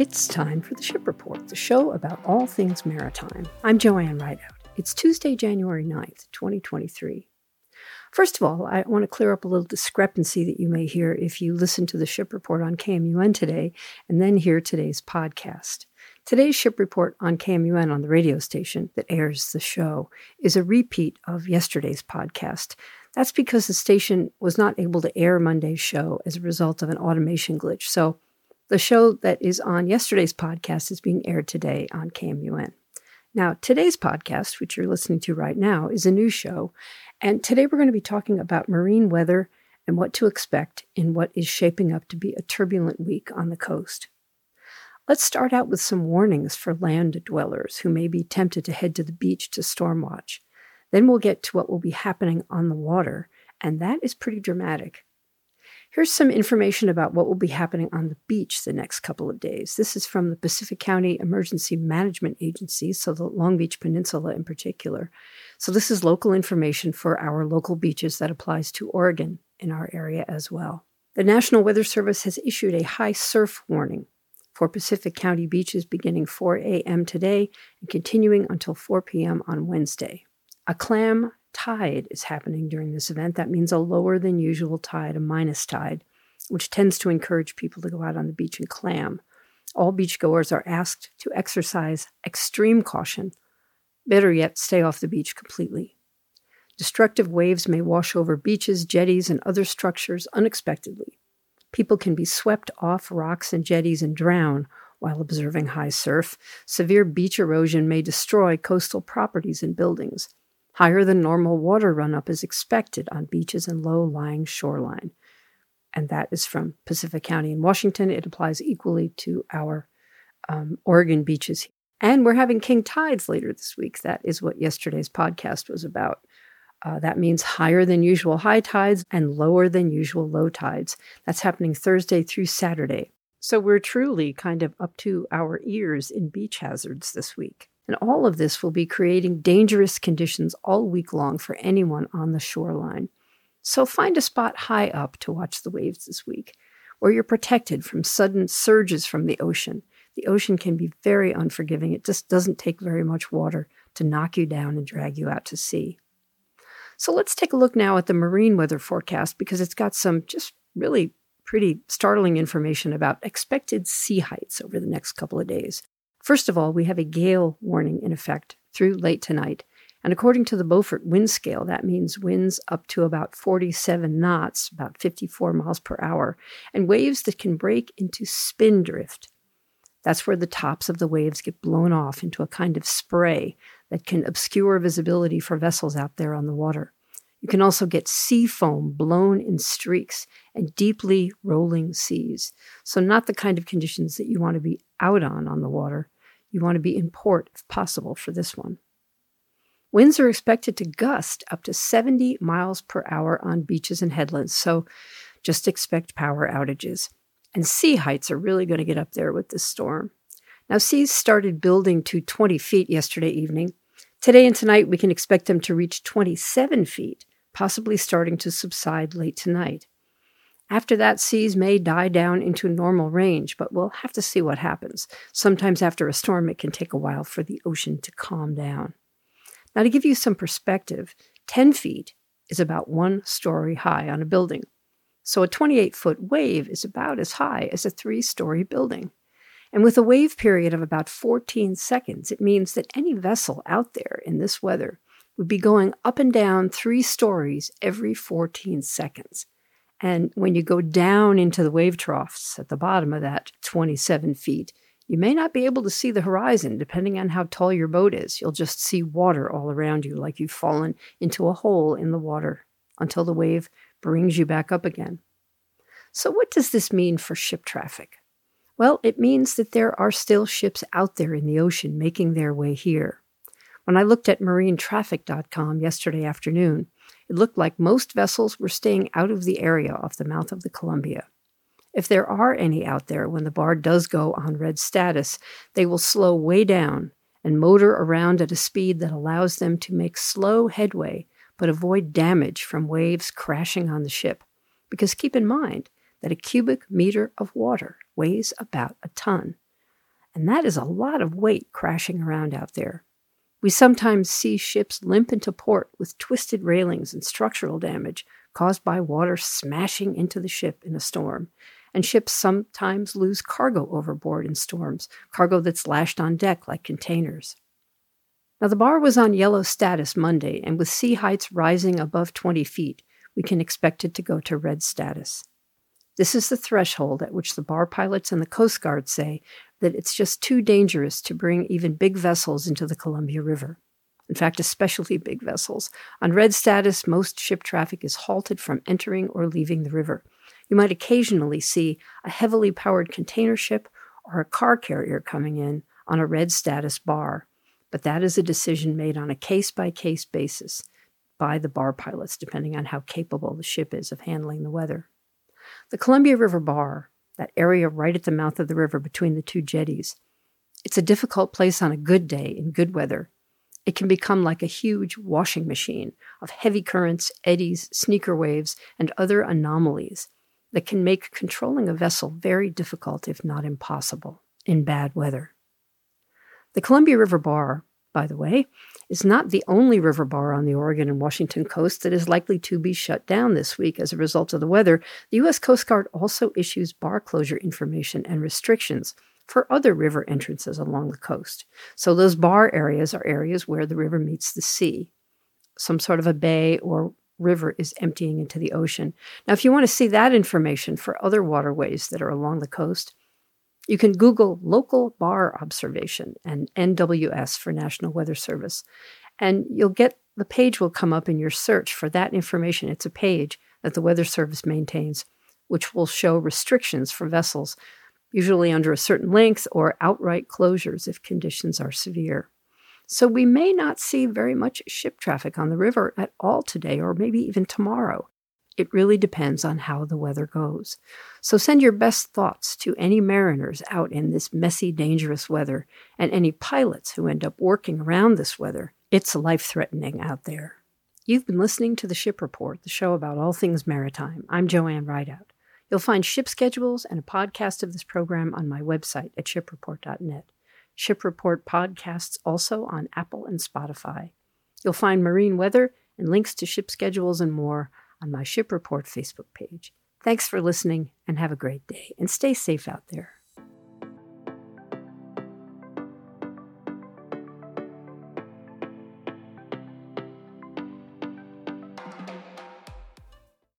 It's time for the Ship Report, the show about all things maritime. I'm Joanne Rideout. It's Tuesday, January 9th, 2023. First of all, I want to clear up a little discrepancy that you may hear if you listen to the Ship Report on KMUN today and then hear today's podcast. Today's Ship Report on KMUN on the radio station that airs the show is a repeat of yesterday's podcast. That's because the station was not able to air Monday's show as a result of an automation glitch. So the show that is on yesterday's podcast is being aired today on KMUN. Now, today's podcast, which you're listening to right now, is a new show. And today we're going to be talking about marine weather and what to expect in what is shaping up to be a turbulent week on the coast. Let's start out with some warnings for land dwellers who may be tempted to head to the beach to storm watch. Then we'll get to what will be happening on the water, and that is pretty dramatic. Here's some information about what will be happening on the beach the next couple of days. This is from the Pacific County Emergency Management Agency, so the Long Beach Peninsula in particular. So, this is local information for our local beaches that applies to Oregon in our area as well. The National Weather Service has issued a high surf warning for Pacific County beaches beginning 4 a.m. today and continuing until 4 p.m. on Wednesday. A clam tide is happening during this event. That means a lower than usual tide, a minus tide, which tends to encourage people to go out on the beach and clam. All beachgoers are asked to exercise extreme caution. Better yet, stay off the beach completely. Destructive waves may wash over beaches, jetties, and other structures unexpectedly. People can be swept off rocks and jetties and drown while observing high surf. Severe beach erosion may destroy coastal properties and buildings. Higher than normal water runup is expected on beaches and low lying shoreline. And that is from Pacific County in Washington. It applies equally to our um, Oregon beaches. And we're having king tides later this week. That is what yesterday's podcast was about. Uh, that means higher than usual high tides and lower than usual low tides. That's happening Thursday through Saturday. So we're truly kind of up to our ears in beach hazards this week. And all of this will be creating dangerous conditions all week long for anyone on the shoreline. So find a spot high up to watch the waves this week, where you're protected from sudden surges from the ocean. The ocean can be very unforgiving. It just doesn't take very much water to knock you down and drag you out to sea. So let's take a look now at the marine weather forecast because it's got some just really pretty startling information about expected sea heights over the next couple of days. First of all, we have a gale warning in effect through late tonight. And according to the Beaufort wind scale, that means winds up to about 47 knots, about 54 miles per hour, and waves that can break into spindrift. That's where the tops of the waves get blown off into a kind of spray that can obscure visibility for vessels out there on the water. You can also get sea foam blown in streaks and deeply rolling seas. So, not the kind of conditions that you want to be out on on the water. You want to be in port if possible for this one. Winds are expected to gust up to 70 miles per hour on beaches and headlands, so just expect power outages. And sea heights are really going to get up there with this storm. Now, seas started building to 20 feet yesterday evening, Today and tonight, we can expect them to reach 27 feet, possibly starting to subside late tonight. After that, seas may die down into normal range, but we'll have to see what happens. Sometimes after a storm, it can take a while for the ocean to calm down. Now, to give you some perspective, 10 feet is about one story high on a building. So a 28 foot wave is about as high as a three story building. And with a wave period of about 14 seconds, it means that any vessel out there in this weather would be going up and down three stories every 14 seconds. And when you go down into the wave troughs at the bottom of that 27 feet, you may not be able to see the horizon depending on how tall your boat is. You'll just see water all around you, like you've fallen into a hole in the water until the wave brings you back up again. So, what does this mean for ship traffic? Well, it means that there are still ships out there in the ocean making their way here. When I looked at marinetraffic.com yesterday afternoon, it looked like most vessels were staying out of the area off the mouth of the Columbia. If there are any out there when the bar does go on red status, they will slow way down and motor around at a speed that allows them to make slow headway but avoid damage from waves crashing on the ship. Because keep in mind that a cubic meter of water weighs about a ton. and that is a lot of weight crashing around out there. We sometimes see ships limp into port with twisted railings and structural damage caused by water smashing into the ship in a storm. And ships sometimes lose cargo overboard in storms, cargo that's lashed on deck like containers. Now, the bar was on yellow status Monday, and with sea heights rising above 20 feet, we can expect it to go to red status. This is the threshold at which the bar pilots and the Coast Guard say that it's just too dangerous to bring even big vessels into the Columbia River. In fact, especially big vessels. On red status, most ship traffic is halted from entering or leaving the river. You might occasionally see a heavily powered container ship or a car carrier coming in on a red status bar, but that is a decision made on a case by case basis by the bar pilots, depending on how capable the ship is of handling the weather. The Columbia River Bar, that area right at the mouth of the river between the two jetties, it's a difficult place on a good day in good weather. It can become like a huge washing machine of heavy currents, eddies, sneaker waves, and other anomalies that can make controlling a vessel very difficult, if not impossible, in bad weather. The Columbia River Bar, by the way, is not the only river bar on the Oregon and Washington coast that is likely to be shut down this week as a result of the weather. The U.S. Coast Guard also issues bar closure information and restrictions for other river entrances along the coast. So, those bar areas are areas where the river meets the sea. Some sort of a bay or river is emptying into the ocean. Now, if you want to see that information for other waterways that are along the coast, you can Google local bar observation and NWS for National Weather Service, and you'll get the page will come up in your search for that information. It's a page that the Weather Service maintains, which will show restrictions for vessels, usually under a certain length or outright closures if conditions are severe. So we may not see very much ship traffic on the river at all today or maybe even tomorrow. It really depends on how the weather goes. So send your best thoughts to any mariners out in this messy, dangerous weather and any pilots who end up working around this weather. It's life threatening out there. You've been listening to the Ship Report, the show about all things maritime. I'm Joanne Rideout. You'll find ship schedules and a podcast of this program on my website at shipreport.net. Ship Report podcasts also on Apple and Spotify. You'll find marine weather and links to ship schedules and more on my Ship Report Facebook page. Thanks for listening and have a great day and stay safe out there.